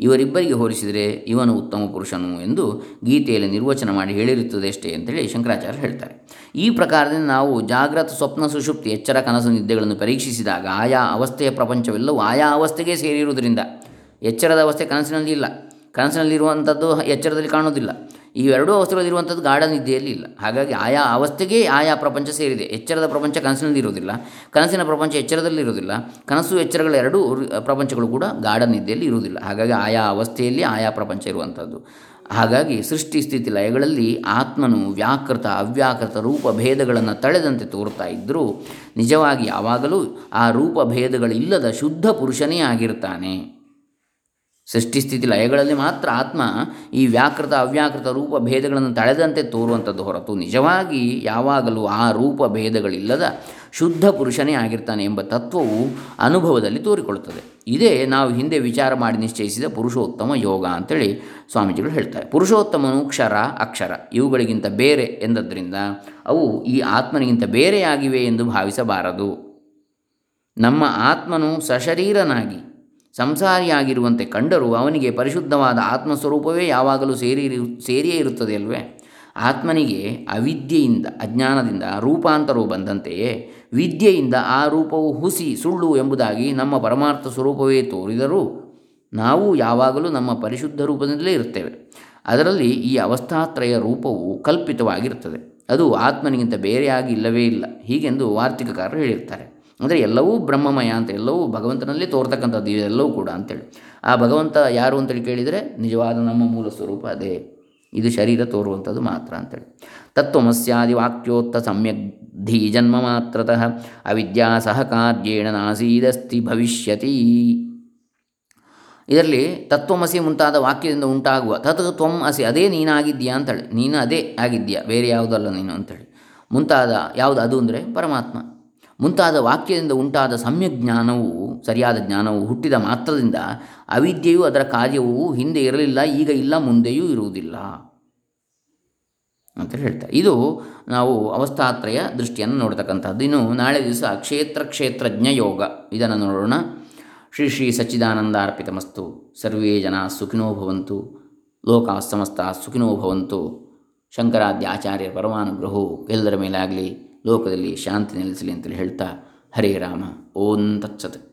ಇವರಿಬ್ಬರಿಗೆ ಹೋಲಿಸಿದರೆ ಇವನು ಉತ್ತಮ ಪುರುಷನು ಎಂದು ಗೀತೆಯಲ್ಲಿ ನಿರ್ವಚನ ಮಾಡಿ ಹೇಳಿರುತ್ತದೆ ಅಷ್ಟೇ ಅಂತೇಳಿ ಶಂಕರಾಚಾರ್ಯ ಹೇಳ್ತಾರೆ. ಈ ಪ್ರಕಾರದಿಂದ ನಾವು ಜಾಗ್ರತ ಸ್ವಪ್ನ ಸುಷುಪ್ತಿ, ಎಚ್ಚರ ಕನಸು ನಿದ್ದೆಗಳನ್ನು ಪರೀಕ್ಷಿಸಿದಾಗ ಆಯಾ ಅವಸ್ಥೆಯ ಪ್ರಪಂಚವೆಲ್ಲವೂ ಆಯಾ ಅವಸ್ಥೆಗೆ ಸೇರಿರುವುದರಿಂದ ಎಚ್ಚರದ ಅವಸ್ಥೆ ಕನಸಿನಲ್ಲಿ ಇಲ್ಲ. ಕನಸಿನಲ್ಲಿರುವಂಥದ್ದು ಎಚ್ಚರದಲ್ಲಿ ಕಾಣೋದಿಲ್ಲ ಈ ಎರಡೂ ಅವಸ್ಥೆಗಳಲ್ಲಿರುವಂಥದ್ದು ಗಾಢ ನಿದ್ದೆಯಲ್ಲಿ ಇಲ್ಲ. ಹಾಗಾಗಿ ಆಯಾ ಅವಸ್ಥೆಗೆ ಆಯಾ ಪ್ರಪಂಚ ಸೇರಿದೆ. ಎಚ್ಚರದ ಪ್ರಪಂಚ ಕನಸಿನಲ್ಲಿ ಇರುವುದಿಲ್ಲ. ಕನಸಿನ ಪ್ರಪಂಚ ಎಚ್ಚರದಲ್ಲಿ ಇರುವುದಿಲ್ಲ. ಕನಸು ಎಚ್ಚರಗಳ ಎರಡೂ ಪ್ರಪಂಚಗಳು ಕೂಡ ಗಾಢ ನಿದ್ದೆಯಲ್ಲಿ ಇರುವುದಿಲ್ಲ. ಹಾಗಾಗಿ ಆಯಾ ಅವಸ್ಥೆಯಲ್ಲಿ ಆಯಾ ಪ್ರಪಂಚ ಇರುವಂಥದ್ದು. ಹಾಗಾಗಿ ಸೃಷ್ಟಿ ಸ್ಥಿತಿ ಲಯಗಳಲ್ಲಿ ಆತ್ಮನು ವ್ಯಾಕೃತ, ಅವ್ಯಾಕೃತ ರೂಪ ಭೇದಗಳನ್ನು ತಳೆದಂತೆ ತೋರ್ತಾ ಇದ್ದರೂ ನಿಜವಾಗಿ ಯಾವಾಗಲೂ ಆ ರೂಪ ಭೇದಗಳಿಲ್ಲದ ಶುದ್ಧ ಪುರುಷನೇ ಆಗಿರ್ತಾನೆ. ಸೃಷ್ಟಿಸ್ಥಿತಿ ಲಯಗಳಲ್ಲಿ ಮಾತ್ರ ಆತ್ಮ ಈ ವ್ಯಾಕೃತ ಅವ್ಯಾಕೃತ ರೂಪ ಭೇದಗಳನ್ನು ತಳೆದಂತೆ ತೋರುವಂಥದ್ದು ಹೊರತು ನಿಜವಾಗಿ ಯಾವಾಗಲೂ ಆ ರೂಪ ಭೇದಗಳಿಲ್ಲದ ಶುದ್ಧ ಪುರುಷನೇ ಆಗಿರ್ತಾನೆ ಎಂಬ ತತ್ವವು ಅನುಭವದಲ್ಲಿ ತೋರಿಕೊಳ್ಳುತ್ತದೆ. ಇದೇ ನಾವು ಹಿಂದೆ ವಿಚಾರ ಮಾಡಿ ನಿಶ್ಚಯಿಸಿದ ಪುರುಷೋತ್ತಮ ಯೋಗ ಅಂತೇಳಿ ಸ್ವಾಮೀಜಿಗಳು ಹೇಳ್ತಾರೆ. ಪುರುಷೋತ್ತಮನು ಕ್ಷರ, ಅಕ್ಷರ ಇವುಗಳಿಗಿಂತ ಬೇರೆ ಎಂದದ್ರಿಂದ ಅವು ಈ ಆತ್ಮನಿಗಿಂತ ಬೇರೆಯಾಗಿವೆ ಎಂದು ಭಾವಿಸಬಾರದು. ನಮ್ಮ ಆತ್ಮನು ಸಶರೀರನಾಗಿ ಸಂಸಾರಿಯಾಗಿರುವಂತೆ ಕಂಡರೂ ಅವನಿಗೆ ಪರಿಶುದ್ಧವಾದ ಆತ್ಮಸ್ವರೂಪವೇ ಯಾವಾಗಲೂ ಸೇರಿ ಸೇರಿಯೇ ಇರುತ್ತದೆ ಅಲ್ವೇ? ಆತ್ಮನಿಗೆ ಅವಿದ್ಯೆಯಿಂದ, ಅಜ್ಞಾನದಿಂದ ರೂಪಾಂತರವು ಬಂದಂತೆಯೇ ವಿದ್ಯೆಯಿಂದ ಆ ರೂಪವು ಹುಸಿ, ಸುಳ್ಳು ಎಂಬುದಾಗಿ ನಮ್ಮ ಪರಮಾರ್ಥ ಸ್ವರೂಪವೇ ತೋರಿದರೂ ನಾವು ಯಾವಾಗಲೂ ನಮ್ಮ ಪರಿಶುದ್ಧ ರೂಪದಿಂದಲೇ ಇರುತ್ತೇವೆ. ಅದರಲ್ಲಿ ಈ ಅವಸ್ಥಾತ್ರಯ ರೂಪವು ಕಲ್ಪಿತವಾಗಿರುತ್ತದೆ. ಅದು ಆತ್ಮನಿಗಿಂತ ಬೇರೆಯಾಗಿ ಇಲ್ಲವೇ ಇಲ್ಲ. ಹೀಗೆಂದು ವಾರ್ತಿಕಕಾರರು ಹೇಳಿರ್ತಾರೆ. ಅಂದರೆ ಎಲ್ಲವೂ ಬ್ರಹ್ಮಮಯ ಅಂತ, ಎಲ್ಲವೂ ಭಗವಂತನಲ್ಲಿ ತೋರ್ತಕ್ಕಂಥದ್ದು ಇವೆಲ್ಲವೂ ಕೂಡ ಅಂತೇಳಿ. ಆ ಭಗವಂತ ಯಾರು ಅಂತೇಳಿ ಕೇಳಿದರೆ ನಿಜವಾದ ನಮ್ಮ ಮೂಲ ಸ್ವರೂಪ ಅದೇ. ಇದು ಶರೀರ ತೋರುವಂಥದ್ದು ಮಾತ್ರ ಅಂತೇಳಿ. ತತ್ವಮಸ್ಯಾದಿ ವಾಕ್ಯೋತ್ತ ಸಮ್ಯಕ್ ಧೀ ಜನ್ಮ ಮಾತ್ರತಃ, ಅವಿದ್ಯಾ ಸಹಕಾರ್ಯೇಣ ನಾಸೀದಸ್ತಿ ಭವಿಷ್ಯತಿ. ಇದರಲ್ಲಿ ತತ್ವಮಸಿ ಮುಂತಾದ ವಾಕ್ಯದಿಂದ ಉಂಟಾಗುವ, ತತ್ ತ್ವಂ ಅಸಿ, ಅದೇ ನೀನಾಗಿದ್ದೀಯಾ ಅಂತೇಳಿ. ನೀನು ಅದೇ ಆಗಿದ್ಯಾ, ಬೇರೆ ಯಾವುದಲ್ಲ ನೀನು ಅಂತೇಳಿ. ಮುಂತಾದ ಯಾವುದು, ಅದು ಅಂದರೆ ಪರಮಾತ್ಮ. ಮುಂತಾದ ವಾಕ್ಯದಿಂದ ಉಂಟಾದ ಸಮ್ಯಕ್ ಜ್ಞಾನವು, ಸರಿಯಾದ ಜ್ಞಾನವು ಹುಟ್ಟಿದ ಮಾತ್ರದಿಂದ ಅವಿದ್ಯೆಯು ಅದರ ಕಾರ್ಯವು ಹಿಂದೆ ಇರಲಿಲ್ಲ, ಈಗ ಇಲ್ಲ, ಮುಂದೆಯೂ ಇರುವುದಿಲ್ಲ ಅಂತ ಹೇಳ್ತಾರೆ. ಇದು ನಾವು ಅವಸ್ಥಾತ್ರಯ ದೃಷ್ಟಿಯನ್ನು ನೋಡ್ತಕ್ಕಂಥದ್ದು. ಇನ್ನು ನಾಳೆ ದಿವಸ ಕ್ಷೇತ್ರ ಕ್ಷೇತ್ರಜ್ಞ ಯೋಗ. ಇದನ್ನು ನೋಡೋಣ. ಶ್ರೀ ಶ್ರೀ ಸಚ್ಚಿದಾನಂದಾರ್ಪಿತಮಸ್ತು. ಸರ್ವೇ ಜನ ಸುಖಿನೋ ಭವಂತು. ಲೋಕ ಸಮಸ್ತ ಸುಖಿನೋ ಭವಂತು. ಶಂಕರಾದ್ಯ ಆಚಾರ್ಯರ ಪರಮಾನುಗ್ರಹವು ಎಲ್ಲರ ಮೇಲಾಗಲಿ. ಲೋಕದಲ್ಲಿ ಶಾಂತಿ ನೆಲೆಸಲಿ ಅಂತೇಳಿ ಹೇಳ್ತಾ ಹರೇ ರಾಮ ಓಂ ತತ್ಸತ್.